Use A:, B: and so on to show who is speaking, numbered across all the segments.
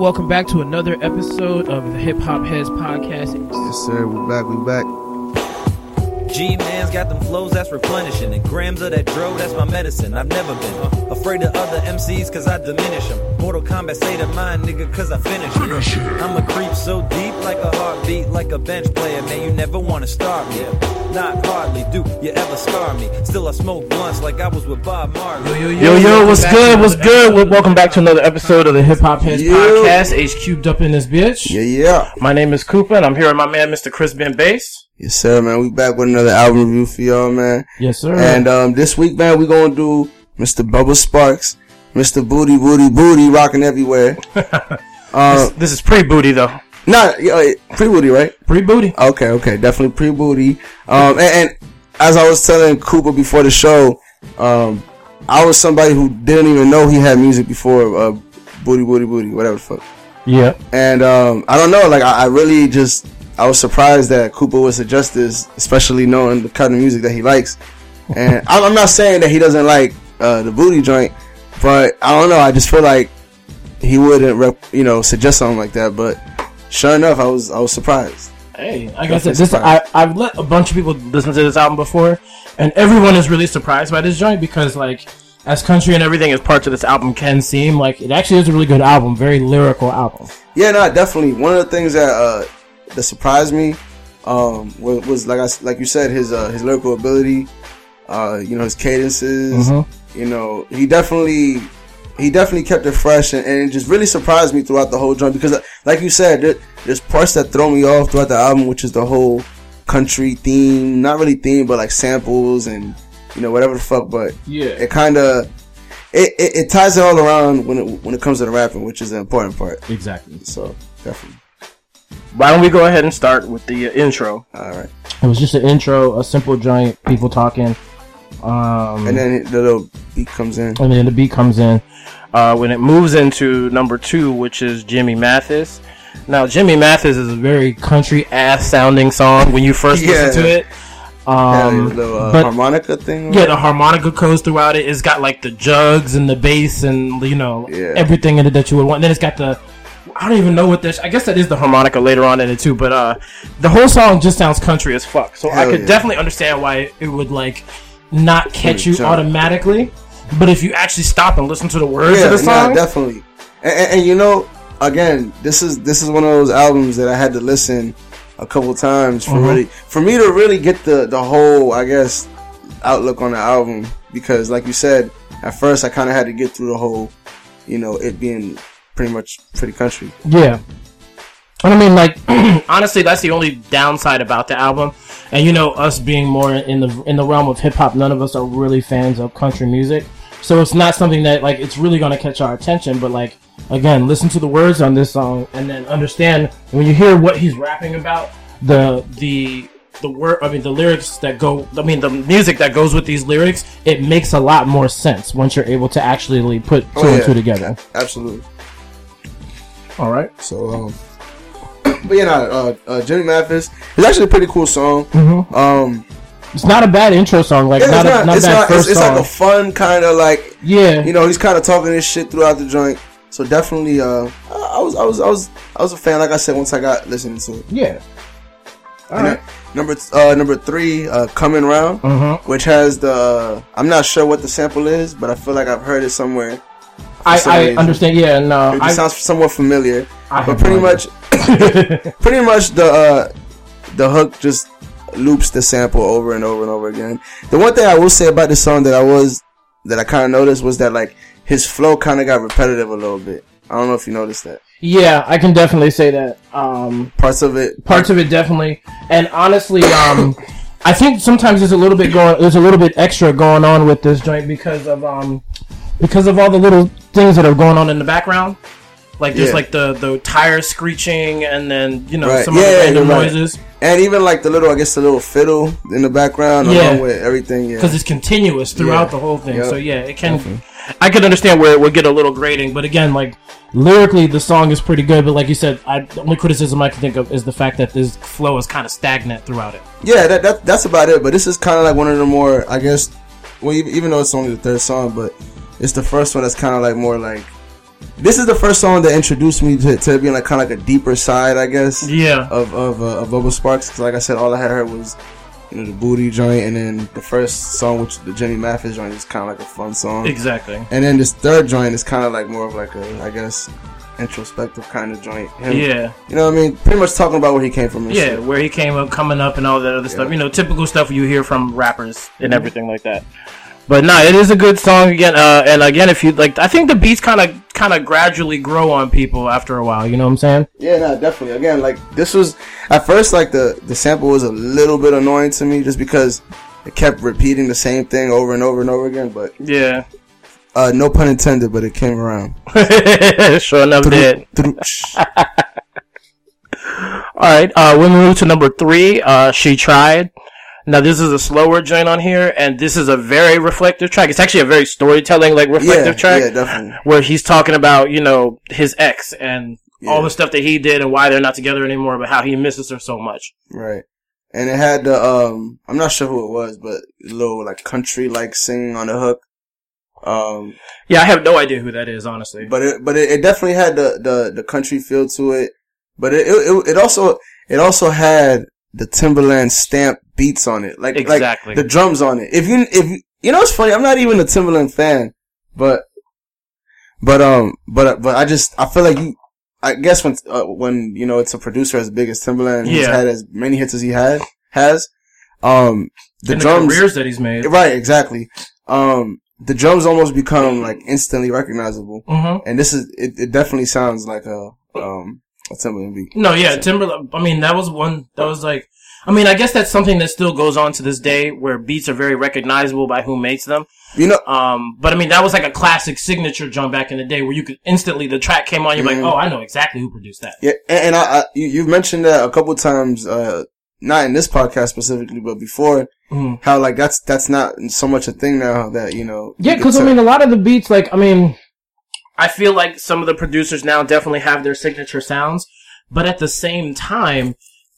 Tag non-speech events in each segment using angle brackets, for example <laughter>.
A: Welcome back to another episode of the Hip Hop Heads Podcast.
B: Yes, sir. We're back. We're back.
C: G man's got them flows that's replenishing, and grams of that dro that's my medicine. I've never been afraid of other MCs cause I diminish them. Mortal Kombat say to mine, nigga, cause I finish it. I'm a creep so deep like a heartbeat, like a bench player, man. You never wanna start me. Not hardly do you ever scar me. Still, I smoke blunts like I was with Bob Marley.
A: Yo, yo, what's good? What's good? Well, Welcome back to another episode of the Hip Hop Heads
B: Yeah.
A: Podcast. H cubed up in this bitch.
B: Yeah, yeah.
A: My name is Cooper, and I'm here with my man, Mr. Chris Ben Bass.
B: Yes, sir, man. We back with another album review for y'all, man.
A: Yes, sir.
B: And um, this week, man, we gonna do Mr. Bubba Sparks, Mr. Booty Booty Booty, rocking everywhere. <laughs> uh,
A: this is pre booty though.
B: not uh, pre booty, right?
A: Pre booty.
B: Okay, okay, definitely pre booty. Um, and, and as I was telling Cooper before the show, um, I was somebody who didn't even know he had music before uh, Booty Booty Booty, whatever the fuck.
A: Yeah.
B: And um, I don't know, like I, I really just I was surprised that Cooper would suggest this, especially knowing the kind of music that he likes. And <laughs> I'm, I'm not saying that he doesn't like uh, the booty joint, but I don't know. I just feel like he wouldn't, rep, you know, suggest something like that. But sure enough, I was I was surprised.
A: Hey, like I said,
B: Definitely
A: this I,
B: surprised.
A: I've let a bunch of people listen to this album before, and everyone is really surprised by this joint because, like, as country and everything as parts of this album can seem, like it actually is a really good album, very lyrical album.
B: Yeah, no, definitely. One of the things that uh, that surprised me um, was, was like I like you said, his uh, his lyrical ability. Uh, you know, his cadences. You know, he definitely he definitely kept it fresh, and, and it just really surprised me throughout the whole joint because, uh, like you said, there, there's parts that throw me off throughout the album, which is the whole country theme, not really theme, but like samples and you know whatever the fuck. But
A: Yeah.
B: it kind of it, it, it ties it all around when it when it comes to the rapping, which is the important part.
A: Exactly.
B: So definitely.
D: Why don't we go ahead and start with the uh, intro?
B: All right.
A: It was just an intro, a simple joint, people talking, um,
B: And then the little beat comes in.
A: and then the beat comes in.
D: Uh, when it moves into number two, which is Jimmy Mathis.
A: Now, Jimmy Mathis is a very country ass sounding song when you first
B: Yeah.
A: listen to it.
B: Yeah,
A: Um,
B: the uh,
A: but-
B: harmonica thing.
A: yeah, the harmonica goes throughout it. It's got like the jugs and the bass and you know
B: Yeah.
A: everything in it that you would want. And then it's got the I don't even know what this. I guess that is the harmonica later on in it too. But uh, the whole song just sounds country as fuck. So I could
B: yeah.
A: definitely understand why it would like not catch you automatically. But if you actually stop and listen to the words
B: yeah,
A: of the
B: nah,
A: song,
B: definitely. And, and, and you know, again, this is this is one of those albums that I had to listen a couple times for
A: Mhm.
B: really for me to really get the the whole, I guess, outlook on the album because, like you said, at first I kind of had to get through the whole, you know, it being pretty much pretty country.
A: Yeah. And I mean, like, <clears throat> honestly, that's the only downside about the album. And you know, us being more in the in the realm of hip hop, none of us are really fans of country music. So it's not something that like it's really gonna catch our attention. But like, again, listen to the words on this song and then understand when you hear what he's rapping about. The the the word, I mean, the lyrics that go, I mean, the music that goes with these lyrics, it makes a lot more sense once you're able to actually put two
B: Oh,
A: and two together.
B: Absolutely.
A: All right.
B: So, um, <clears throat> but yeah, nah, uh, uh, Jimmy Mathis is actually a pretty cool song. Um,
A: It's not a bad intro song, like
B: yeah,
A: not,
B: it's
A: a,
B: not,
A: not
B: it's,
A: bad
B: not it's,
A: first
B: it's
A: song.
B: like a fun kind of like
A: yeah,
B: you know he's kind of talking this shit throughout the joint. So definitely, uh, I was I was I was I was a fan. Like I said, once I got listening to it.
A: yeah. All
B: And
A: right.
B: Number uh, number three, uh, coming round,
A: Mhm.
B: which has the I'm not sure what the sample is, but I feel like I've heard it somewhere.
A: I, I understand. Yeah, no,
B: It
A: I,
B: sounds somewhat familiar,
A: I
B: but pretty much, <laughs> pretty much the uh, the hook just loops the sample over and over and over again. The one thing I will say about this song that I was that I kind of noticed was that like his flow kind of got repetitive a little bit. I don't know if you noticed that.
A: yeah, I can definitely say that. Um,
B: Parts of it,
A: parts of it definitely, and honestly, um, I think sometimes there's a little bit going, there's a little bit extra going on with this joint because of um, because of all the little things that are going on in the background. Like there's
B: Yeah.
A: like the the tires screeching, and then you know
B: Right.
A: some
B: Yeah,
A: other
B: yeah,
A: random
B: you're right.
A: noises
B: and even like the little, I guess the little fiddle in the background
A: Yeah.
B: along with everything. Yeah,
A: because it's continuous throughout
B: Yeah.
A: the whole thing.
B: Yep.
A: So yeah, it can. I could understand where it would get a little grating, but again, like lyrically, the song is pretty good. But like you said, I, the only criticism I can think of is the fact that this flow is kind of stagnant throughout it.
B: yeah, that, that that's about it. But this is kind of like one of the more, I guess, well, even, even though it's only the third song, but it's the first one that's kind of like more like this is the first song that introduced me to, to being like kind of like a deeper side, I guess.
A: Yeah.
B: Of of uh, of Bubba Sparks, because like I said, all I had heard was you know the booty joint, and then the first song, which the Jimmy Mathis joint, is kind of like a fun song.
A: Exactly.
B: And then this third joint is kind of like more of like a, I guess, introspective kind of joint. Him,
A: Yeah.
B: You know what I mean? Pretty much talking about where he came from. And
A: Yeah,
B: shit.
A: where he came up, coming up, and all that other stuff. You know, typical stuff you hear from rappers and everything like that. But no, it is a good song again. Uh, and again, if you like, I think the beats kind of kind of gradually grow on people after a while. You know what I'm saying?
B: Yeah, no, definitely. Again, like this was at first like the the sample was a little bit annoying to me just because it kept repeating the same thing over and over and over again. But
A: Yeah.
B: uh, no pun intended, but it came around. <laughs>
A: sure enough, did. <laughs> <laughs> All right, uh, we move to number three. Uh, she tried. Now this is a slower joint on here, and this is a very reflective track. It's actually a very storytelling, like reflective
B: yeah,
A: track,
B: yeah, definitely.
A: where he's talking about you know his ex and all the stuff that he did and why they're not together anymore, but how he misses her so much.
B: Right. And it had the um I'm not sure who it was, but a little like country like singing on the hook. Um
A: Yeah, I have no idea who that is, honestly.
B: but it but it, it definitely had the, the the country feel to it. But it, it it also it also had the Timbaland stamp beats on it. Like
A: Exactly.
B: like the drums on it. If you if you, know it's funny, I'm not even a Timbaland fan, but but um but but I just I feel like you I guess when uh, when you know it's a producer as big as Timbaland, he's had as many hits as he had has. Um, the
A: and
B: drums,
A: the careers that he's made.
B: right? Exactly. Um, the drums almost become like instantly recognizable,
A: Mm-hmm.
B: and this is it. It definitely sounds like a um a Timbaland beat.
A: No, yeah, Timbaland. I mean, that was one. That was like. I mean, I guess that's something that still goes on to this day, where beats are very recognizable by who makes them.
B: You know,
A: Um, but I mean, that was like a classic signature jump back in the day, where you could instantly the track came on, you're
B: Mhm.
A: like, oh, I know exactly who produced that.
B: yeah, and, and I, I you, you've mentioned that a couple times, uh, not in this podcast specifically, but before.
A: Mhm.
B: How like that's that's not so much a thing now that you know.
A: Yeah, because I mean, a lot of the beats, like, I mean, I feel like some of the producers now definitely have their signature sounds, but at the same time,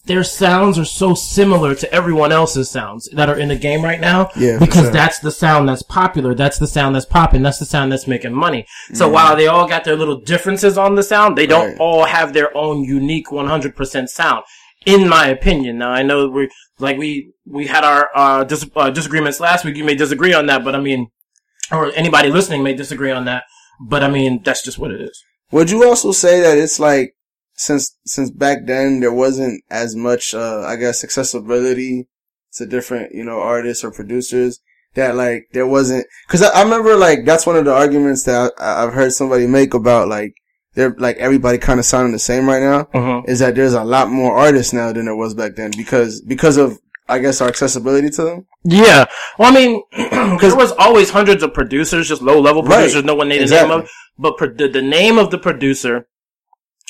A: their sounds are so similar to everyone else's sounds that are in the game right now.
B: Yeah,
A: because
B: sure.
A: that's the sound that's popular. That's the sound that's popping. That's the sound that's making money. So while they all got their little differences on the sound, they don't
B: Right.
A: all have their own unique 100% sound. In my opinion, now I know we like we we had our uh, dis- uh, disagreements last week. You may disagree on that, but I mean, or anybody listening may disagree on that. But I mean, that's just what it is.
B: Would you also say that it's like since since back then there wasn't as much uh I guess accessibility to different you know artists or producers that like there wasn't because I, I remember like that's one of the arguments that I, I've heard somebody make about like they're like everybody kind of sounding the same right now
A: Mm-hmm.
B: is that there's a lot more artists now than there was back then because because of I guess our accessibility to them.
A: Yeah. Well, I mean, because <clears throat> there was always hundreds of producers, just low level
B: Right.
A: producers. No one knew the
B: Exactly.
A: name of. But pro- the, the name of the producer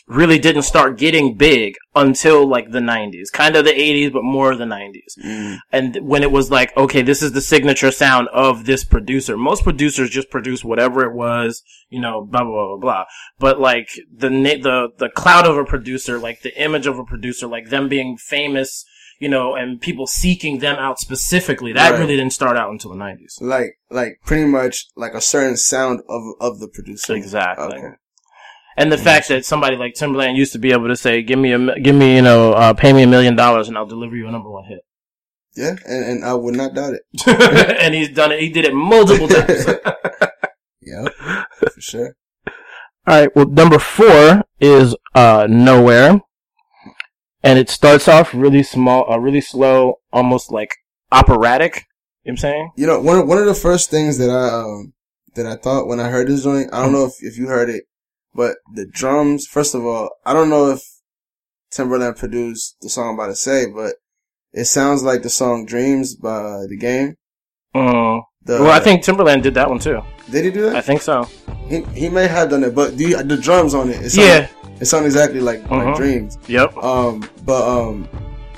A: really didn't start getting big until like the 90s, kind of the 80s, but more the 90s. Mm. And when it was like, okay, this is the signature sound of this producer. Most producers just produce whatever it was, you know, blah, blah, blah, blah, blah. But like the, na- the, the cloud of a producer, like the image of a producer, like them being famous, you know, and people seeking them out specifically, that
B: Right.
A: really didn't start out until the 90s.
B: Like like pretty much like a certain sound of of the producer.
A: Exactly.
B: Okay.
A: And the fact that somebody like Timbaland used to be able to say, give me a, give me, you know, uh, pay me a million dollars and I'll deliver you a number one hit.
B: Yeah, and, and I would not doubt it. <laughs>
A: and he's done it. He did it multiple times. <laughs>
B: Yep, for sure.
A: All right. Well, number four is uh nowhere, and it starts off really small, uh, really slow, almost like operatic. You know what I'm saying?
B: You know, one of, one of the first things that I um that I thought when I heard this joint, I don't know if if you heard it, but the drums. First of all, I don't know if Timbaland produced the song "About to Say," but it sounds like the song "Dreams" by The Game.
A: Mm.
B: The,
A: Well, I think Timbaland did that one too.
B: did he do that?
A: I think so.
B: He he may have done it, but the the drums on it, it
A: Yeah.
B: It sound exactly like
A: Uh-huh.
B: like Dreams.
A: Yep.
B: Um, but um,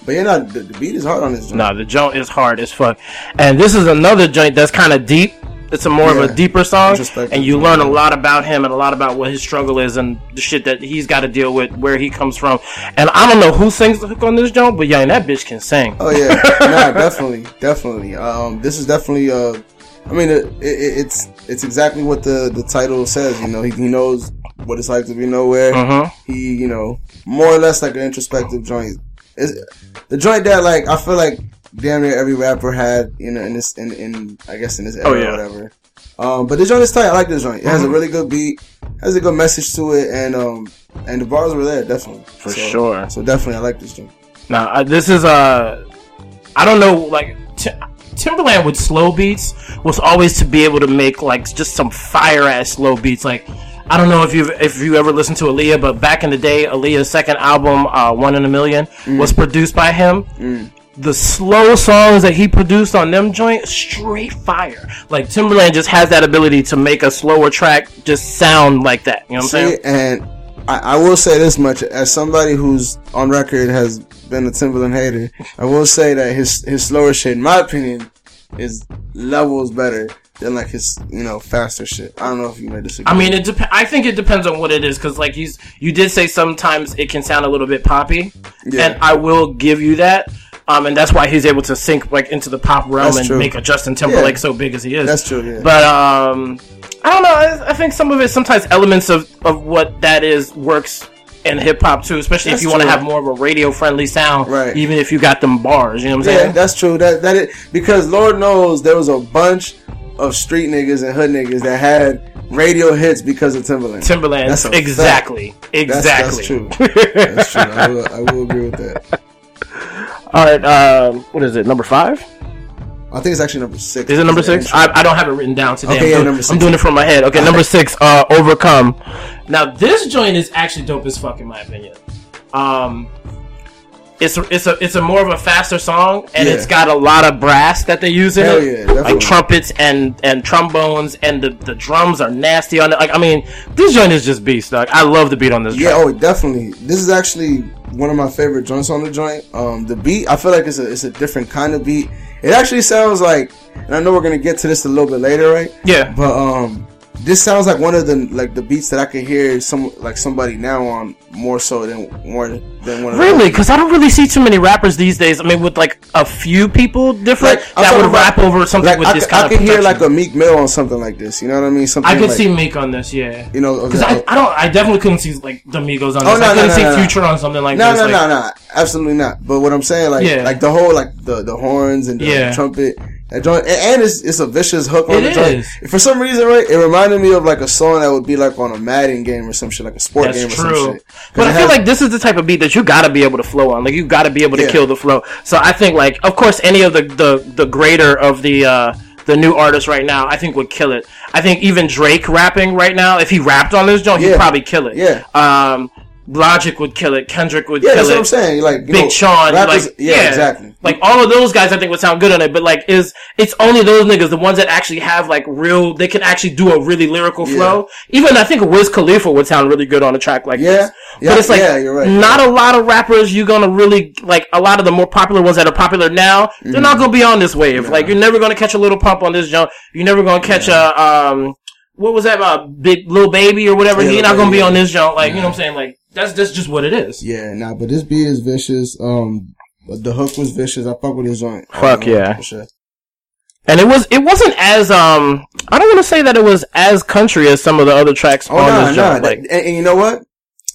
B: but yeah, no, the, the beat is hard on this joint.
A: Nah, the joint is hard as fuck. And this is another joint that's kind of deep. It's a more of a deeper song, and you learn a lot about him and a lot about what his struggle is and the shit that he's got to deal with, where he comes from. And I don't know who sings the hook on this joint, but yeah, that bitch can sing.
B: Oh yeah, <laughs> nah, definitely, definitely. Um, this is definitely. Uh, I mean, it, it, it's it's exactly what the the title says. You know, he, he knows what it's like to be nowhere.
A: Mm-hmm.
B: He, you know, more or less like an introspective joint. It's, the joint that like I feel like damn near every rapper had, you know, in this in in I guess in this era
A: Oh, yeah.
B: or whatever. Um, but the joint is tight. I like this joint. It
A: Mm-hmm.
B: has a really good beat, has a good message to it, and um, and the bars were there definitely
A: For
B: So-
A: sure.
B: So definitely, I like this joint.
A: Now uh, this is uh, I don't know, like T- Timbaland with slow beats was always to be able to make like just some fire ass slow beats. Like I don't know if you if you ever listened to Aaliyah, but back in the day, Aaliyah's second album, uh, One in a Million, was produced by him. The slow songs that he produced on them joint, straight fire. Like Timbaland just has that ability to make a slower track just sound like that. You know what I'm
B: See,
A: saying?
B: and I, I will say this much: as somebody who's on record has been a Timbaland hater, I will say that his his slower shit, in my opinion, is levels better than like his you know faster shit. I don't know if you may disagree.
A: I mean, it dep- I think it depends on what it is because, like, he's you did say sometimes it can sound a little bit poppy,
B: Yeah.
A: and I will give you that. Um, and that's why he's able to sink like into the pop realm
B: That's
A: and
B: true.
A: make a Justin Timberlake
B: Yeah.
A: so big as he is.
B: That's true, yeah.
A: But um, I don't know. I, I think some of it, sometimes elements of of what that is works in hip hop too, especially
B: That's
A: if you want to have more of a radio friendly sound.
B: Right.
A: Even if you got them bars, you know what I'm saying?
B: yeah,
A: saying?
B: that's true. That that it because Lord knows there was a bunch of street niggas and hood niggas that had radio hits because of Timbaland.
A: Timbaland,
B: That's a fact.
A: exactly,
B: That's,
A: exactly.
B: that's true. <laughs> That's true. I will, I will agree with that.
A: All right, um, what is it? Number five?
B: I think it's actually number six.
A: Is it number six? I, I don't have it written down today.
B: Okay,
A: I'm,
B: yeah,
A: doing,
B: number
A: I'm doing it from my head. Okay, number six, uh, Overcome. Now, this joint is actually dope as fuck, in my opinion. Um, it's a, it's a it's a more of a faster song, and
B: Yeah.
A: it's got a lot of brass that they use in
B: Hell
A: it,
B: yeah, definitely.
A: like trumpets and and trombones, and the, the drums are nasty on it. Like, I mean, this joint is just beast, dog. I love the beat on this.
B: Yeah,
A: track.
B: oh, definitely. This is actually one of my favorite joints on the joint. Um, the beat, I feel like it's a it's a different kind of beat. It actually sounds like, and I know we're gonna get to this a little bit later, right?
A: yeah.
B: But um, this sounds like one of the like the beats that I could hear some like somebody now on more so than more than one of
A: Really? Because I don't really see too many rappers these days. I mean, with like a few people different
B: Like,
A: that would rap
B: about-
A: over something
B: Like
A: with
B: I,
A: this
B: could-
A: kind
B: I could hear like a Meek Mill on something like this. You know what I mean? Something
A: I could
B: like,
A: see Meek on this, yeah.
B: you know
A: Because I, I don't, I definitely couldn't see like the Migos on oh, this.
B: Oh, no,
A: I couldn't
B: no,
A: see
B: no, no.
A: Future on something like
B: No,
A: this.
B: no,
A: like,
B: no, no, absolutely not. But what I'm saying, like,
A: Yeah.
B: like the whole, like the the horns and the
A: Yeah.
B: trumpet, that joint, and, and it's it's a vicious hook on
A: It
B: the joint.
A: is.
B: For some reason, right, it reminded me of like a song that would be like on a Madden game or some shit, like a sport
A: That's
B: game or
A: true.
B: some shit.
A: But I feel like this is the type of beat that you gotta be able to flow on. Like you gotta be able to
B: Yeah.
A: kill the flow. So I think like, of course, any of the the the greater of the uh the new artists right now, I think would kill it. I think even Drake rapping right now, if he rapped on this joint, he'd probably kill it.
B: Yeah.
A: Um, Logic would kill it. Kendrick would
B: yeah,
A: kill
B: that's
A: it.
B: what I'm saying. Like
A: Big
B: know,
A: Sean,
B: rappers-
A: like
B: yeah, exactly.
A: Like all of those guys, I think would sound good on it. But like, is it's only those niggas, the ones that actually have like real, they can actually do a really lyrical
B: Yeah.
A: flow. Even I think Wiz Khalifa would sound really good on a track like
B: Yeah.
A: this.
B: Yeah,
A: but it's like
B: yeah, you're right.
A: not a lot of rappers you're gonna really like. A lot of the more popular ones that are popular now, they're not gonna be on this wave. Like you're never gonna catch a Lil Pump on this jump. You're never gonna catch a um. What was that? about? big little baby or whatever.
B: Yeah,
A: He's not gonna be on this jump. Like you know what I'm saying? Like that's that's just what it is.
B: Yeah, nah, but this beat is vicious. Um, the hook was vicious. I fuck with his joint.
A: Fuck yeah.
B: sure.
A: And it was it wasn't as um I don't want to say that it was as country as some of the other tracks
B: Oh
A: on
B: no,
A: this
B: no,
A: joint. Like
B: and, and you know what?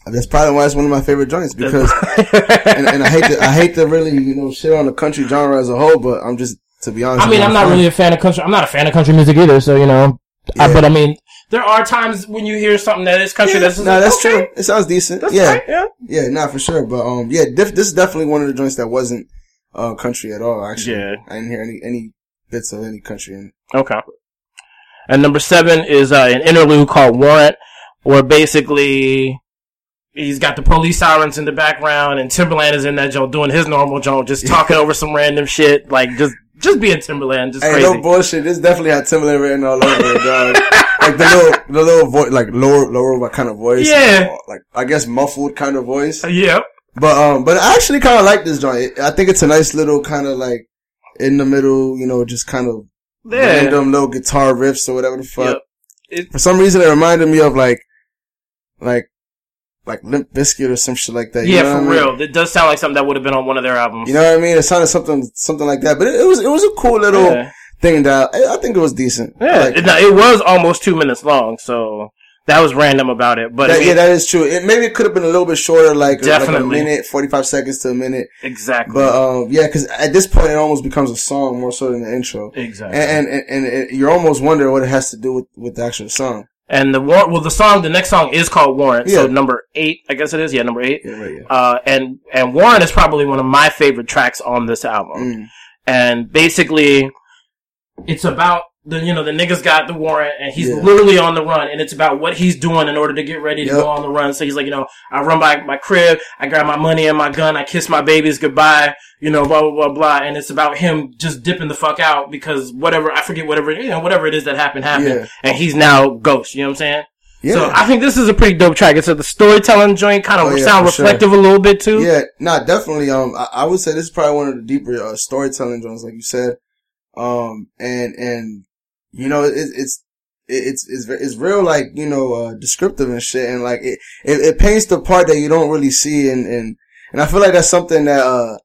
B: That's probably why it's one of my favorite joints because, <laughs> and, and I hate to, I hate to really, you know, shit on the country genre as a whole, but I'm just, to be honest,
E: I mean, I'm not really a fan of country. I'm not a fan of country music either. So you know, I,
B: Yeah.
E: but I mean,
A: there are times when you hear something that is country
B: Yeah,
A: that's just
B: no,
A: like,
B: that's
A: okay,
B: true. It sounds decent.
A: That's
B: yeah,
A: right, yeah.
B: yeah, not for sure, but um, yeah, def- this is definitely one of the joints that wasn't uh country at all. Actually,
A: Yeah.
B: I didn't hear any any bits of any country in. it.
A: Okay. And number seven is uh, an interlude called Warrant, where basically he's got the police sirens in the background, and Timbaland is in that joint doing his normal joint, just talking <laughs> over some random shit, like just just being Timbaland, just
B: Hey,
A: crazy.
B: no bullshit. This definitely had Timbaland written all over it, dog. <laughs> like the little, the little voice, like lower, lower kind of voice.
A: Yeah.
B: Like I guess muffled kind of voice.
A: yeah.
B: But um, but I actually kind of like this joint. I think it's a nice little kind of like in the middle, you know, just kind of
A: Yeah.
B: random little guitar riffs or whatever the fuck.
A: Yep. It-
B: For some reason, it reminded me of like, like, like Limp Bizkit or some shit like that. you
A: Yeah, for
B: what I mean?
A: real. It does sound like something that would have been on one of their albums.
B: You know what I mean? It sounded something, something like that. But it, it was, it was a cool little
A: Yeah.
B: thing that I, I think it was decent.
A: Yeah,
B: like
A: it, it was almost two minutes long, so that was random about it. But I mean,
B: yeah, that is true. It, maybe it could have been a little bit shorter, like, like a minute, 45 seconds to a minute.
A: exactly.
B: But, um, yeah, cause at this point it almost becomes a song more so than the intro.
A: exactly.
B: And, and, and, and it, you're almost wondering what it has to do with, with the actual song.
A: And the war, well, the song, the next song is called Warrant. So number eight, I guess it is. Yeah, number eight.
B: Yeah, right, yeah.
A: Uh, and, and Warrant is probably one of my favorite tracks on this album.
B: Mm.
A: And basically, it's about the, you know, the niggas got the warrant and he's
B: Yeah.
A: literally on the run and it's about what he's doing in order to get ready to
B: Yep.
A: go on the run. So he's like, you know, I run by my crib, I grab my money and my gun, I kiss my babies goodbye, you know, blah, blah, blah, blah. And it's about him just dipping the fuck out because whatever, I forget whatever, you know, whatever it is that happened, happened.
B: Yeah.
A: And he's now ghost, you know what I'm saying?
B: Yeah.
A: So I think this is a pretty dope track. It's a the storytelling joint, kind of
B: Oh, yeah,
A: sound
B: for sure.
A: reflective a little bit too.
B: Yeah, nah, definitely. Um, I, I would say this is probably one of the deeper uh, storytelling joints, like you said. Um, and and you know, it, it's it's it's it's real, like you know, uh, descriptive and shit, and like it, it it paints the part that you don't really see, and and and I feel like that's something that uh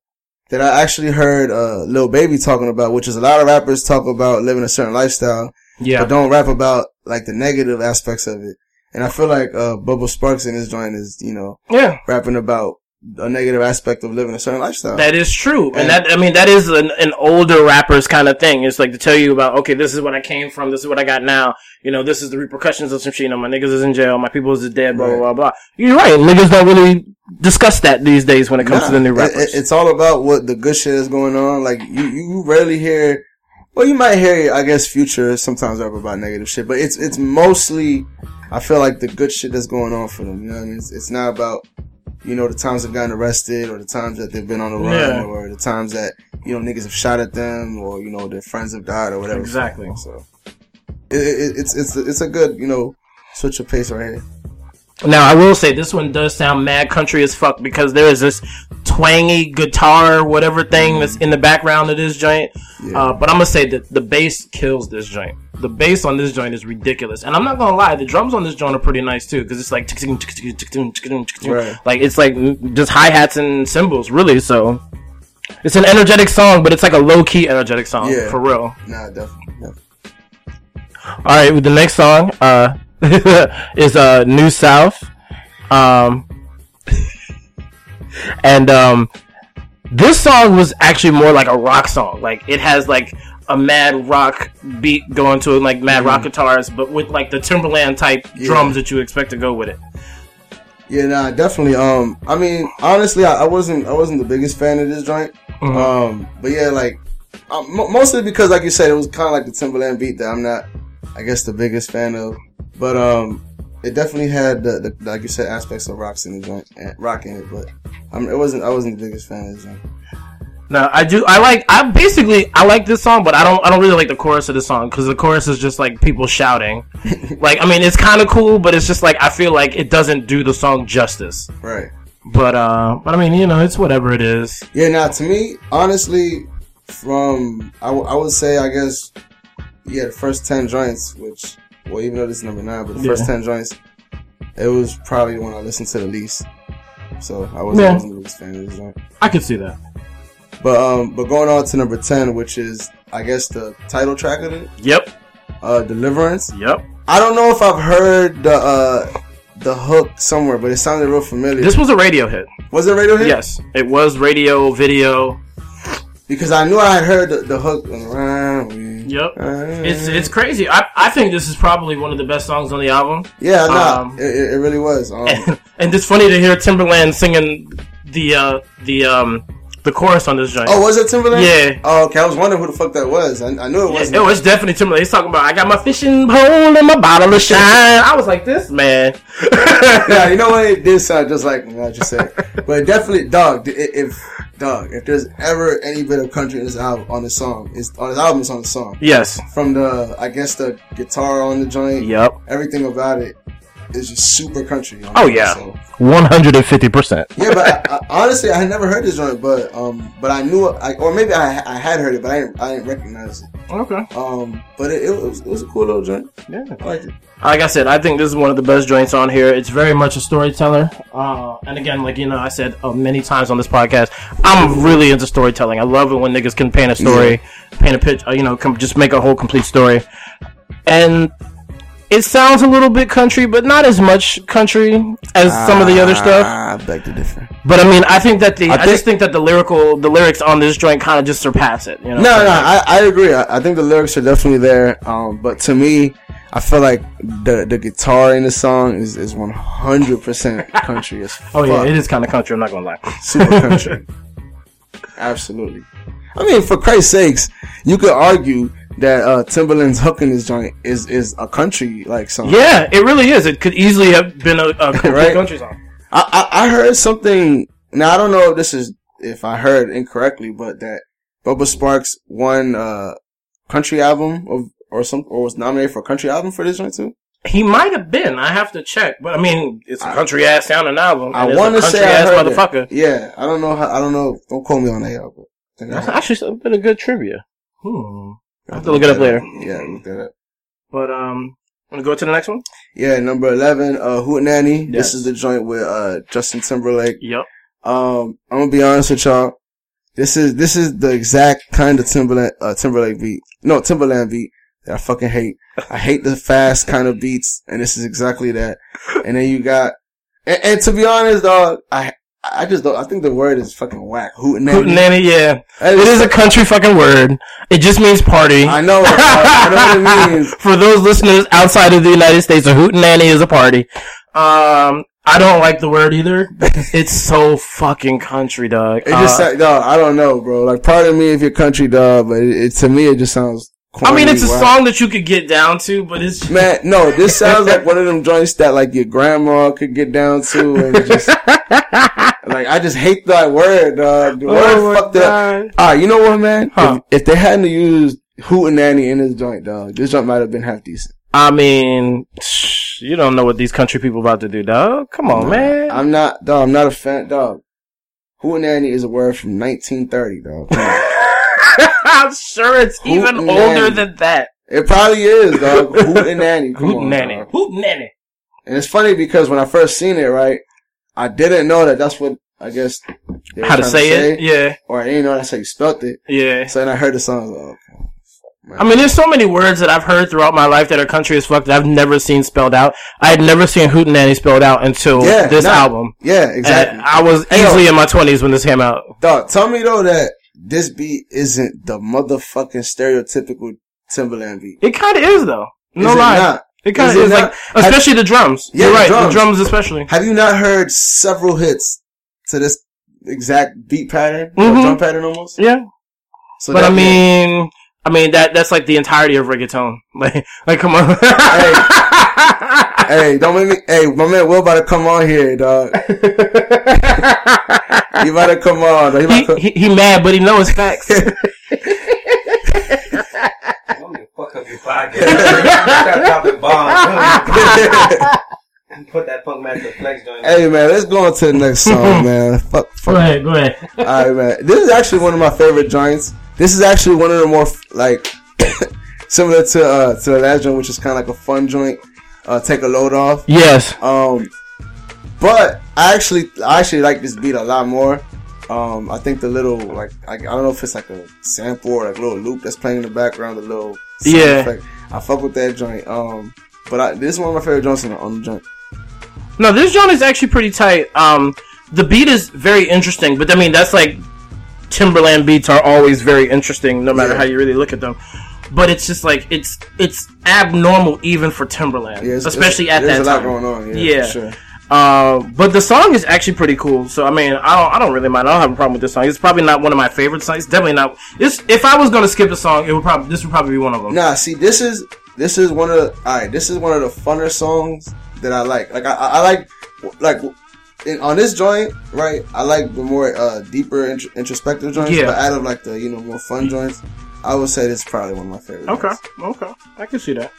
B: that I actually heard uh Lil Baby talking about, which is a lot of rappers talk about living a certain lifestyle,
A: Yeah.
B: but don't rap about like the negative aspects of it. And I feel like uh Bubba Sparks in his joint is you know
A: Yeah.
B: rapping about a negative aspect of living a certain lifestyle.
A: That is true, and
B: And-
A: that I mean that is an, an older rapper's kind of thing. It's like to tell you about okay, this is what I came from, this is what I got now. You know, this is the repercussions of some shit. You know, my niggas is in jail, my people is dead, blah
B: Right.
A: blah blah blah. You're right. Niggas don't really discuss that these days when it comes
B: Nah,
A: to the new rappers.
B: it- it's all about what the good shit is going on. Like you, you rarely hear. Well, you might hear, I guess, Future sometimes rap about negative shit, but it's it's mostly, I feel like the good shit that's going on for them. You know what I mean? It's, it's not about, you know, the times they've gotten arrested or the times that they've been on the run
A: Yeah.
B: or the times that you know niggas have shot at them or you know their friends have died or whatever.
A: Exactly.
B: So it, it, it's it's it's a good you know switch of pace right here.
A: Now, I will say this one does sound mad country as fuck because there is this twangy guitar, whatever thing that's in the background of this joint.
B: Yeah.
A: Uh, but I'm gonna say that the bass kills this joint. The bass on this joint is ridiculous, and I'm not gonna lie, the drums on this joint are pretty nice too because it's like like it's like just hi hats and cymbals, really. So it's an energetic song, but it's like a low key energetic song
B: Yeah.
A: for real.
B: Nah, definitely. definitely.
A: All right, with the next song uh, <laughs> is uh, New South, um, and um, this song was actually more like a rock song. Like it has like a mad rock beat going to it, like mad rock guitars, but with like the Timbaland type
B: Yeah.
A: drums that you expect to go with it.
B: Yeah, nah, definitely. Um, I mean, honestly, I, I wasn't, I wasn't the biggest fan of this joint.
A: Mm-hmm.
B: Um, but yeah, like, um, mo mostly because, like you said, it was kind of like the Timbaland beat that I'm not, I guess, the biggest fan of. But um, it definitely had the, the like you said, aspects of rocks in the joint, and rock in it. But um, it wasn't, I wasn't the biggest fan of this.
A: No, I do. I like. I basically I like this song, but I don't. I don't really like the chorus of the song because the chorus is just like people shouting. <laughs> like I mean, it's kind of cool, but it's just like I feel like it doesn't do the song justice.
B: Right.
A: But uh, but I mean, you know, it's whatever it is.
B: Yeah. Now, to me, honestly, from I, w- I would say, I guess, yeah, the first ten joints, which, well, even though this is number nine, but the first ten joints, it was probably the one I listened to the least. So I wasn't,
A: Yeah.
B: I wasn't the biggest fan of this joint.
A: I could see that.
B: But um, but going on to number ten, which is I guess the title track of it,
A: Yep.
B: uh, Deliverance.
A: Yep.
B: I don't know if I've heard the uh the hook somewhere, but it sounded real familiar.
A: This was a radio hit.
B: was it Radiohead?
A: Yes, it was radio, video.
B: because I knew I had heard the, the hook. Around me.
A: Yep.
B: Around
A: It's it's crazy. I I think this is probably one of the best songs on the album.
B: yeah, no,
A: um,
B: it, it really was. Um, <laughs>
A: and it's funny to hear Timbaland singing the uh the um the chorus on this joint.
B: oh, was it Timbaland?
A: Yeah.
B: Oh, okay. I was wondering who the fuck that was. I, I knew it wasn't.
A: It was definitely Timbaland. He's talking about I got my fishing pole and my bottle of shine. I was like, this man. <laughs>
B: yeah, you know what? It did sound just like what I just said. <laughs> but definitely, dog. If dog, if there's ever any bit of country in this album on this song, it's on this album. It's on the song.
A: yes.
B: From the, I guess the guitar on the joint.
A: Yep.
B: Everything about it is just super country. you know?
A: Oh, yeah. One hundred and fifty percent.
B: yeah, but I, I, honestly, I had never heard this joint, but um, but I knew, it, I, or maybe I, I had heard it, but I didn't, I didn't recognize it.
A: Okay.
B: Um, but it, it was, it was a cool little joint.
A: Yeah.
B: I liked it.
A: Like I said, I think this is one of the best joints on here. It's very much a storyteller. Uh, and again, like you know, I said uh, many times on this podcast, I'm really into storytelling. I love it when niggas can paint a story, paint a pitch, uh, you know, com- just make a whole complete story. And it sounds a little bit country, but not as much country as some of the other stuff.
B: I beg to differ.
A: But I mean, I think that the I,
B: think-
A: just think that the lyrical the lyrics on this joint kind of just surpass it. You know?
B: No, no, I, I agree. I, I think the lyrics are definitely there. Um, but to me, I feel like the the guitar in the song is is one hundred percent country as fuck. <laughs>
A: Oh yeah, it is kind of country. I'm not gonna lie.
B: super <laughs> country. Absolutely. I mean, for Christ's sakes, you could argue that uh, Timbaland's hook in this joint is is a country like song.
A: Yeah, it really is. It could easily have been a, a <laughs>
B: Right.
A: country song.
B: I, I I heard something. Now I don't know if this is if I heard incorrectly, but that Bubba Sparks won uh country album of or some or was nominated for a country album for this joint too.
A: He might have been. I have to check, but I mean, it's a country ass sounding album.
B: I want to say I
A: ass
B: heard
A: motherfucker.
B: That. Yeah, I don't know. How, I don't know. Don't call me on that, but I think I
A: That's
B: heard-
A: actually a good trivia. Hmm. I have to look it up later.
B: Yeah, look that up.
A: But um, want to go to the next one?
B: Yeah, number eleven, uh, Hootenanny.
A: Yes.
B: This is the joint with uh Justin Timberlake.
A: Yep.
B: Um, I'm gonna be honest with y'all. This is this is the exact kind of Timbaland uh, Timberlake beat. No, Timbaland beat that I fucking hate. I hate the fast <laughs> kind of beats, and this is exactly that. And then you got, and, and to be honest, dog, I I just don't. I think the word is fucking whack. Hootenanny.
A: Hootenanny, yeah. It is a country fucking word. It just means party.
B: I know. I know what it <laughs> means.
A: For those listeners outside of the United States, a hootenanny is a party. Um, I don't like the word either. <laughs> it's so fucking country, dog.
B: It just,
A: Uh,
B: dog. I don't know, bro. Like, pardon me if you're country, dog, but it, it to me it just sounds.
A: I mean, it's a song that you could get down to, but it's <laughs>
B: Man, no, this sounds like one of them joints that like your grandma could get down to and just <laughs> like I just hate that word, dog. The oh word
A: Oh
B: fucked up. Alright, you know what, man?
A: Huh.
B: If, if they hadn't used hootin' Hootenanny in this joint, dog, this joint might have been half decent.
A: I mean, you don't know what these country people about to do, dog. Come on, man.
B: I'm not, dog. I'm not a fan, dog. Hootenanny is a word from 1930, dog. <laughs>
A: I'm sure it's even
B: Hootenanny.
A: older than that.
B: it probably is, dog. Hootenanny. <laughs> Come on,
A: Hootenanny.
B: dog.
A: Hootenanny.
B: And it's funny because when I first seen it, right, I didn't know that that's what I guess
A: How to
B: trying
A: say it? Yeah,
B: or I didn't know that's how you spelt it.
A: yeah.
B: So then I heard the song. I like, oh, okay.
A: I mean, there's so many words that I've heard throughout my life that are country as fuck that I've never seen spelled out. I had never seen Hootenanny spelled out until
B: Yeah,
A: this
B: nah.
A: album.
B: Yeah, exactly.
A: And I was
B: Hey, yo.
A: easily in my 20s when this came out.
B: Dog, tell me though that this beat isn't the motherfucking stereotypical Timbaland beat.
A: It kind of is, though. No
B: Is it
A: lie.
B: not?
A: It kind
B: Is
A: of
B: it
A: is, like, especially the drums.
B: Yeah,
A: You're right,
B: drums.
A: the drums especially.
B: Have you not heard several hits to this exact beat pattern,
A: Mhm.
B: or drum pattern almost?
A: Yeah.
B: So
A: But I mean, I mean that that's like the entirety of reggaeton. <laughs> Like, like come on.
B: hey, don't make me. Hey, my man Will about to come on here, dog. He about to come on. He,
A: he,
B: come.
A: he, he mad, but he knows facts. <laughs>
F: Fuck up your podcast. Stop bombs. Put that Funkmaster Flex joint.
B: hey man, let's go on to the next song, <laughs> man. Fuck,
A: go ahead, go ahead.
B: All right, man. This is actually one of my favorite joints. This is actually one of the more like <coughs> similar to uh to the last joint, which is kind of like a fun joint. Uh, take a load off.
A: Yes.
B: Um, but I actually I actually like this beat a lot more. Um, I think the little like I, I don't know if it's like a sample or like a little loop that's playing in the background, the little sound
A: Yeah.
B: effect. I fuck with that joint. Um, but I, this is one of my favorite joints on the, on the joint.
A: No, this joint is actually pretty tight. Um, the beat is very interesting, but I mean that's like Timbaland beats are always very interesting, no matter
B: Yeah.
A: how you really look at them. But it's just like it's it's abnormal even for Timbaland,
B: Yeah, it's-
A: especially
B: it's-
A: at
B: there's
A: that
B: a lot
A: time.
B: going on. Yeah,
A: Yeah.
B: sure.
A: Uh, but the song is actually pretty cool. So I mean, I don't I don't really mind. I don't have a problem with this song. It's probably not one of my favorite songs. Definitely not. This if I was gonna skip a song, it would probably this would probably be one of them.
B: Nah, see, this is this is one of the all right. This is one of the funner songs that I like. Like I I like like in, on this joint, right? I like the more uh deeper intro, introspective joints.
A: Yeah.
B: But out of like the you know more fun joints, I would say this is probably one of my favorite.
A: Okay, okay, I can see that.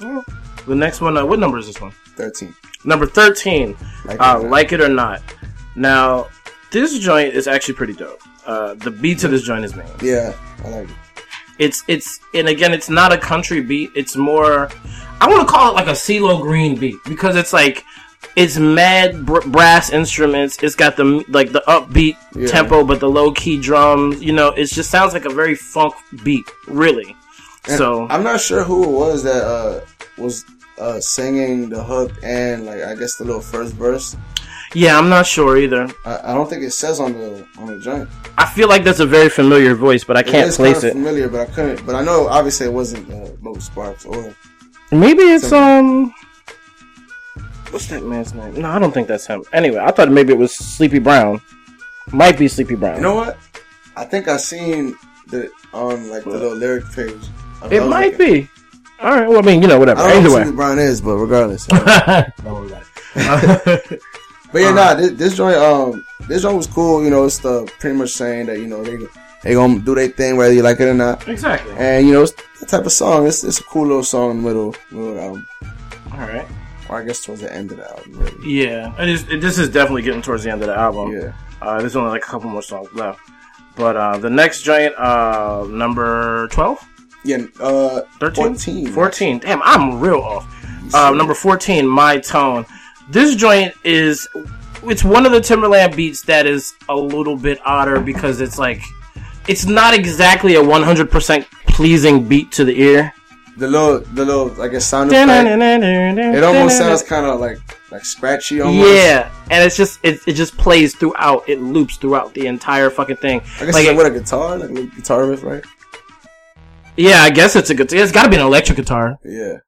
A: Yeah. The next one, uh, what number is this one?
B: thirteen.
A: Number thirteen.
B: Like
A: uh,
B: it or not.
A: like it or not. Now, this joint is actually pretty dope. Uh, the beat to this joint is man.
B: Yeah, I like it.
A: It's it's and again, it's not a country beat. It's more. I want to call it like a CeeLo Green beat because it's like it's mad br- brass instruments. It's got the like the upbeat
B: Yeah.
A: tempo, but the low key drums. You know, it just sounds like a very funk beat, really.
B: And
A: so
B: I'm not sure who it was that uh was uh, singing the hook and like I guess the little first verse.
A: Yeah, I'm not sure either.
B: I, I don't think it says on the on the joint.
A: I feel like that's a very familiar voice, but I can't
B: is
A: place
B: kinda
A: it.
B: Familiar, but I couldn't. But I know obviously it wasn't uh, Bubba Sparks or
A: Maybe it's
B: So-
A: um. What's that man's name? No, I don't think that's him. Anyway, I thought maybe it was Sleepy Brown. Might be Sleepy Brown.
B: you know what? I think I seen the on like the little lyric page.
A: It might
B: looking.
A: be. All right. Well, I mean, you know, whatever.
B: I don't know who. Brown is, but regardless. <laughs>
A: Don't worry about it.
B: But yeah, nah, this, this joint, um, this joint was cool. You know, it's the pretty much saying that you know they they gonna do their thing whether you like it or not.
A: exactly.
B: And you know, it's the type of song. It's it's a cool little song in the middle, middle
A: All right.
B: I guess towards the end of the album. Really.
A: Yeah, is. It, this is definitely getting towards the end of the album.
B: Yeah.
A: Uh, there's only like a couple more songs left. But uh, the next joint, uh, number 12?
B: Yeah. Uh,
A: 13?
B: 14.
A: 14. Damn, I'm real off. Uh, number 14, My Tone. This joint is. It's one of the Timbaland beats that is a little bit odder because it's like. It's not exactly a 100% pleasing beat to the ear.
B: The little, the little, I guess sound effect. It almost sounds kind of like like scratchy. Almost.
A: Yeah, and it's just it, it just plays throughout. It loops throughout the entire fucking thing.
B: I guess
A: Like,
B: it's like with a guitar, like a guitar riff, right?
A: yeah, I guess it's a good. It's got to be an electric guitar,
B: Yeah.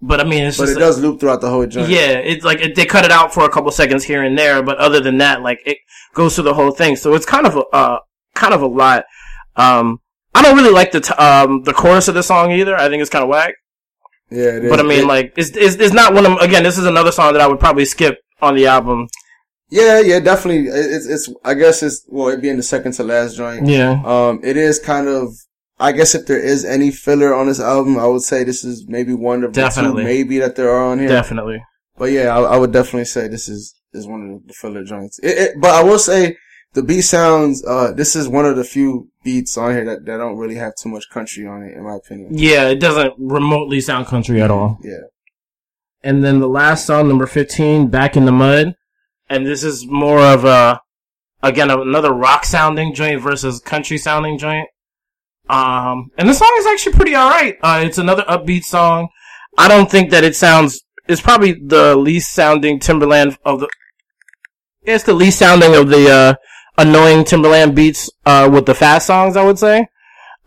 A: but I mean, it's
B: But
A: just
B: it does loop throughout the whole joint.
A: yeah. It's like it, they cut it out for a couple seconds here and there, but other than that, like it goes through the whole thing. So it's kind of a uh, kind of a lot. Um, I don't really like the t- um the chorus of the song either. I think it's kind of whack.
B: Yeah. It is.
A: But I mean,
B: It-
A: like it's, it's it's not one of again. This is another song that I would probably skip on the album.
B: yeah, yeah, definitely. It's, it's, I guess it's, well, it being the second to last joint.
A: Yeah.
B: Um, it is kind of, I guess if there is any filler on this album, I would say this is maybe one of the two maybe that there are on here.
A: Definitely.
B: But yeah, I, I would definitely say this is, is one of the filler joints. It, it, but I will say the beat sounds, uh, this is one of the few beats on here that, that don't really have too much country on it, in my opinion.
A: Yeah, it doesn't remotely sound country at all.
B: Yeah.
A: And then the last song, number 15, Back in the Mud. And this is more of a, again, another rock sounding joint versus country sounding joint. Um, and the song is actually pretty alright. Uh, it's another upbeat song. I don't think that it sounds, it's probably the least sounding Timbaland of the, it's the least sounding of the, uh, annoying Timbaland beats, uh, with the fast songs, I would say.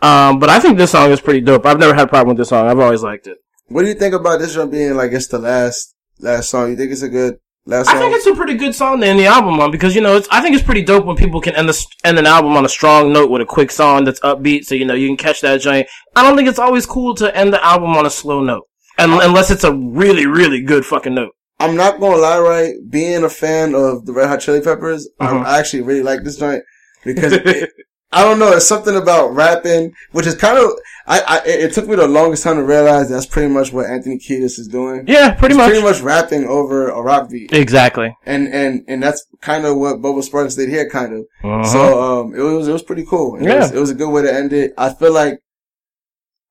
A: Um, but I think this song is pretty dope. I've never had a problem with this song. I've always liked it.
B: What do you think about this one being like it's the last, last song? You think it's a good last song?
A: I think it's a pretty good song to end the album on because you know it's. I think it's pretty dope when people can end the end an album on a strong note with a quick song that's upbeat, so you know you can catch that joint. I don't think it's always cool to end the album on a slow note, Un unless it's a really really good fucking note.
B: I'm not gonna lie, right? Being a fan of the Red Hot Chili Peppers,
A: Mhm.
B: I, actually really like this joint because <laughs> it, I don't know. It's something about rapping, which is kind of. I, I it took me the longest time to realize that's pretty much what Anthony Kiedis is doing.
A: yeah, pretty
B: He's
A: much.
B: pretty much rapping over a rock beat,
A: Exactly.
B: and and and that's kind of what Bubba Sparks did here, kind of.
A: Uh-huh.
B: So um, it was it was pretty cool. It
A: Yeah.
B: was, it was a good way to end it. I feel like.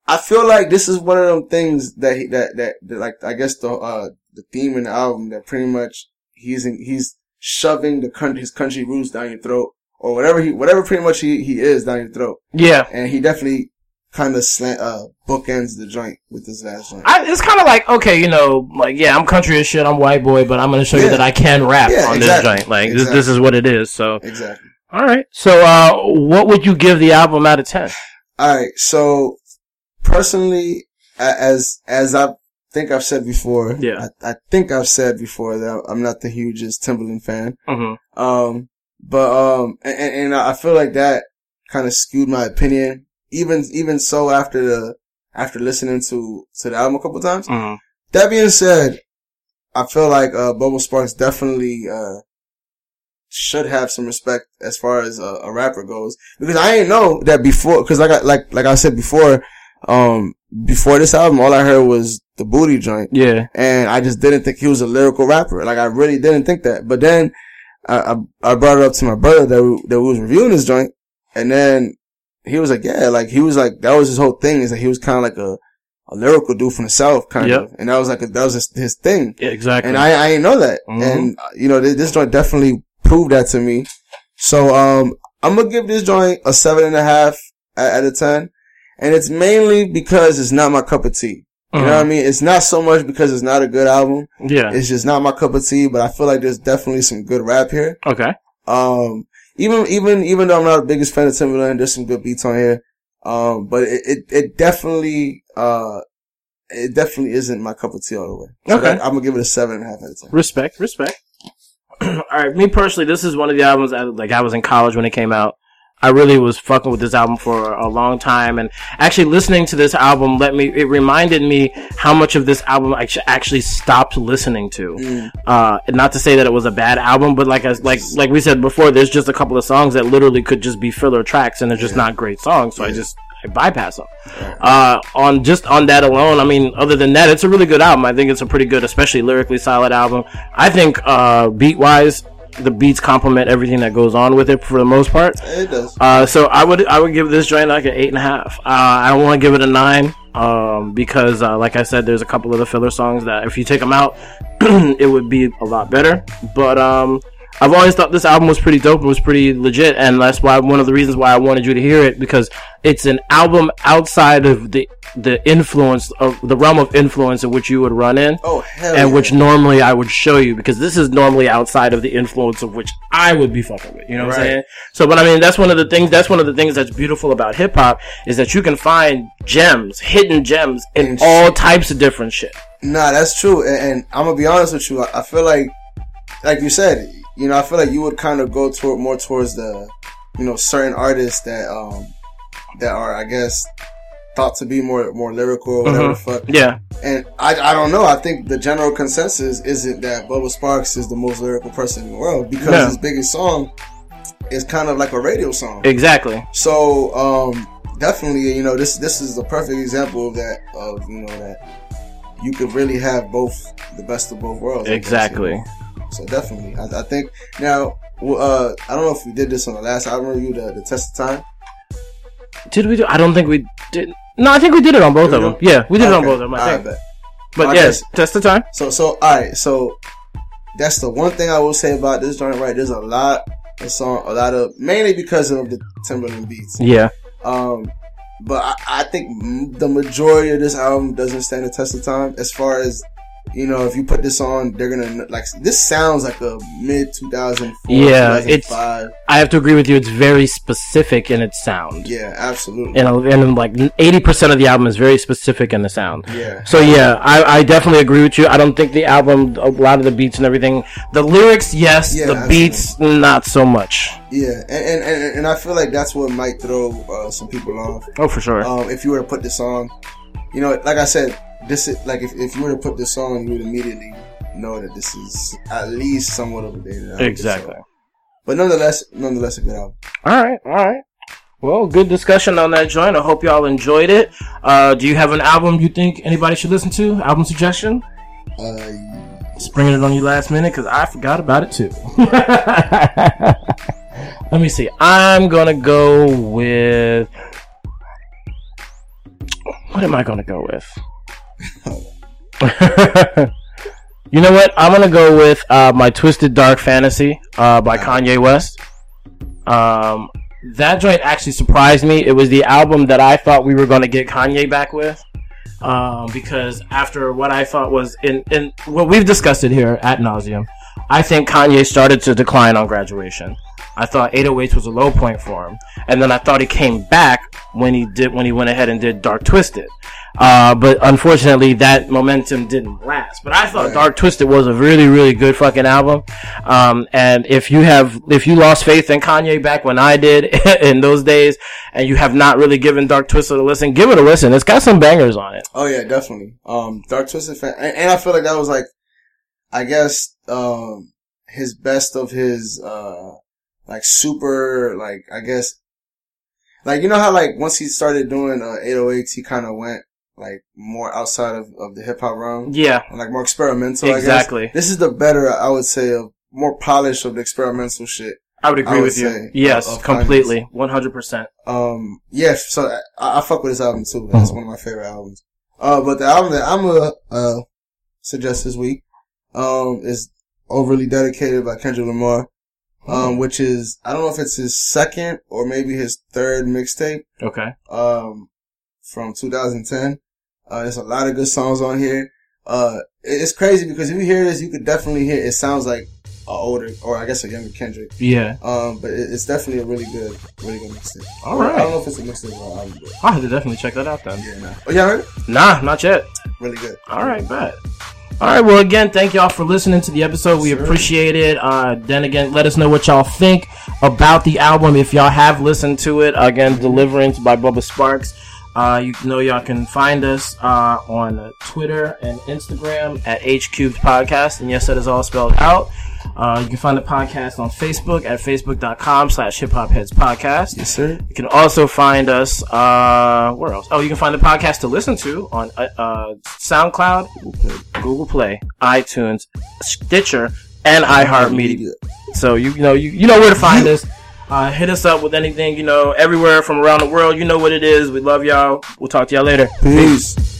B: I feel like this is one of them things that he, that, that, that like, I guess the, uh, the theme in the album that pretty much he's in, he's shoving the country, his country roots down your throat or whatever he, whatever pretty much he, he is down your throat.
A: yeah.
B: And he definitely kind of slant, uh, bookends the joint with this last joint.
A: I, it's kind of like okay, you know, like yeah, I'm country as shit, I'm white boy, but I'm gonna show you that I can rap
B: Yeah,
A: on
B: exactly.
A: this joint. Like this,
B: Exactly.
A: this is what it is. So
B: exactly.
A: all right. So uh, what would you give the album out of ten?
B: All right. So personally, as, as I think I've said before,
A: Yeah.
B: I, I think I've said before that I'm not the hugest Timbaland fan.
A: Mm-hmm.
B: Um, but, um, and, and I feel like that kind of skewed my opinion. Even, even so after the, after listening to, to the album a couple times.
A: Mm-hmm.
B: That being said, I feel like, uh, Bubba Sparks definitely, uh, should have some respect as far as a, a rapper goes. Because I didn't know that before, cause like I, like, like I said before, um, before this album, all I heard was the booty joint.
A: Yeah.
B: And I just didn't think he was a lyrical rapper. Like I really didn't think that. But then I, I, I brought it up to my brother that we, that we was reviewing this joint. And then he was like, yeah, like he was like, that was his whole thing is that he was kind of like a, a lyrical dude from the South kind
A: Yep.
B: of. And that was like, a, that was his, his thing.
A: Yeah, exactly.
B: And I, I didn't know that.
A: Mhm.
B: And, uh, you know, this, this joint definitely proved that to me. So, um, I'm gonna give this joint a seven and a half out of ten. And it's mainly because it's not my cup of tea. You know what I mean? It's not so much because it's not a good album.
A: Yeah.
B: It's just not my cup of tea, but I feel like there's definitely some good rap here.
A: Okay.
B: Um, even, even, even though I'm not the biggest fan of Timbaland, there's some good beats on here. Um, but it, it, it definitely, uh, it definitely isn't my cup of tea all the way. So
A: Okay.
B: that- I'm gonna give it a seven and a half out of ten.
A: Respect, respect. <clears throat> All right, me personally, this is one of the albums I, like I was in college when it came out. I really was fucking with this album for a long time, and actually listening to this album let me. It reminded me how much of this album I actually stopped listening to. Uh, and not to say that it was a bad album, but like as like like we said before, there's just a couple of songs that literally could just be filler tracks, and they're just not great songs. So I just I bypass them. Uh, on just on that alone, I mean, other than that, it's a really good album. I think it's a pretty good, especially lyrically solid album. I think uh, beat wise, the beats complement everything that goes on with it for the most part.
B: It does.
A: Uh, so I would I would give this joint like an eight and a half. Uh, I don't want to give it a nine um, because, uh, like I said, there's a couple of the filler songs that if you take them out, <clears throat> it would be a lot better. But um, I've always thought this album was pretty dope and was pretty legit, and that's why one of the reasons why I wanted you to hear it because it's an album outside of the the influence of the realm of influence in which you would run in
B: oh hell
A: and
B: yeah.
A: which normally I would show you because this is normally outside of the influence of which I would be fucking with. You know what I'm saying? So, but I mean, that's one of the things. That's one of the things that's beautiful about hip hop is that you can find gems, hidden gems in
B: And
A: all types of different shit.
B: Nah, that's true. And, and I'm gonna be honest with you. I, I feel like, like you said, you know, I feel like you would kind of go toward more towards the, you know, certain artists that um that are, I guess, thought to be more more lyrical or whatever the fuck.
A: Yeah,
B: And I, I don't know. I think the general consensus isn't that Bubba Sparks is the most lyrical person in the world because
A: No.
B: his biggest song is kind of like a radio song.
A: exactly.
B: So um, definitely, you know, this this is the perfect example of that. Of you know that you could really have both the best of both worlds. Guess,
A: Exactly.
B: you know. So definitely, I, I think now. Uh, I don't know if we did this on the last album review, the, the test of time.
A: Did we do? I don't think we did. No, I think we did it on both
B: Did
A: of them. Yeah, we did it on both of them. I
B: Alright,
A: think.
B: bet.
A: But
B: Okay.
A: yes, test the time.
B: So so all right. So that's the one thing I will say about this joint. Right, there's a lot of song, a lot of mainly because of the Timbaland beats.
A: Yeah,
B: Um, but I, I think the majority of this album doesn't stand the test of time. As far as you know, if you put this on, they're gonna like. This sounds like a mid 2004,
A: Yeah, it's- I have to agree with you. It's very specific in its sound,
B: yeah, absolutely.
A: and and like eighty percent of the album is very specific in the sound.
B: Yeah,
A: So yeah, I, I definitely agree with you. I don't think the album, a lot of the beats and everything, the lyrics, yes,
B: Yeah,
A: the
B: absolutely.
A: beats, not so much.
B: yeah, and, and and and I feel like that's what might throw uh, some people off.
A: Oh, for sure.
B: Um, if you were to put this on, you know, like I said, this is like if, if you were to put this on, you would immediately know that this is at least somewhat of a album.
A: exactly.
B: But nonetheless, nonetheless, a good album.
A: All right, all right. Well, good discussion on that joint. I hope y'all enjoyed it. Uh, do you have an album you think anybody should listen to? Album suggestion?
B: Uh,
A: Springing it on you last minute because I forgot about it too. <laughs> Let me see. I'm gonna go with. What am I gonna go with? <laughs> you know what? I'm gonna go with uh, my Twisted Dark Fantasy uh, by Kanye West. Um, that joint actually surprised me. It was the album that I thought we were gonna get Kanye back with um, because after what I thought was in in what we've discussed it here at nauseum, I think Kanye started to decline on graduation. I thought 808 was a low point for him, and then I thought he came back when he did when he went ahead and did Dark Twisted. Uh, but unfortunately, that momentum didn't last. But I thought Dark Twisted was a really, really good fucking album. Um, and if you have, if you lost faith in Kanye back when I did <laughs> in those days, and you have not really given Dark Twisted a listen, give it a listen. It's got some bangers on it.
B: oh yeah, definitely. Um, Dark Twisted fan, and, and I feel like that was like, I guess, um, his best of his, uh, like super, like I guess, like you know how like once he started doing uh 808s, he kind of went like more outside of, of the hip hop realm.
A: Yeah,
B: and like more experimental.
A: Exactly.
B: I guess. This is the better, I would say, of more polished of the experimental shit.
A: I would agree
B: would
A: with you. Yes,
B: of- of
A: completely, one hundred percent.
B: Um, yeah, so I, I fuck with this album too. That's one of my favorite albums. Uh, but the album that I'm gonna uh suggest this week, um, is overly dedicated by Kendrick Lamar. Um, which is I don't know if it's his second or maybe his third mixtape.
A: Okay.
B: Um, from 2010. Uh, there's a lot of good songs on here. Uh, it's crazy because if you hear this, you could definitely hear it sounds like a older, or I guess a younger Kendrick.
A: Yeah.
B: Um, but it's definitely a really good, really good mixtape.
A: All
B: I
A: right.
B: don't know if it's a mixtape or album, but
A: I'll have to definitely check that out then.
B: yeah, nah. Oh, yeah, heard?
A: Nah, not yet.
B: Really good.
A: All right, bet. All right, well, again, thank y'all for listening to the episode. We
B: Sure.
A: appreciate it. Uh, then again, let us know what y'all think about the album. If y'all have listened to it, again, Deliverance by Bubba Sparks. Uh, you know y'all can find us uh, on Twitter and Instagram at H Cubed Podcast. And yes, that is all spelled out. Uh, you can find the podcast on Facebook at facebook.com slash hip hop heads podcast.
B: Yes, sir.
A: You can also find us, uh, where else? Oh, you can find the podcast to listen to on, uh, uh SoundCloud, Google Play, iTunes, Stitcher, and iHeartMedia. So you, you know, you, you know where to find us. Uh, hit us up with anything, you know, everywhere from around the world. You know what it is. We love y'all. We'll talk to y'all later.
B: Peace.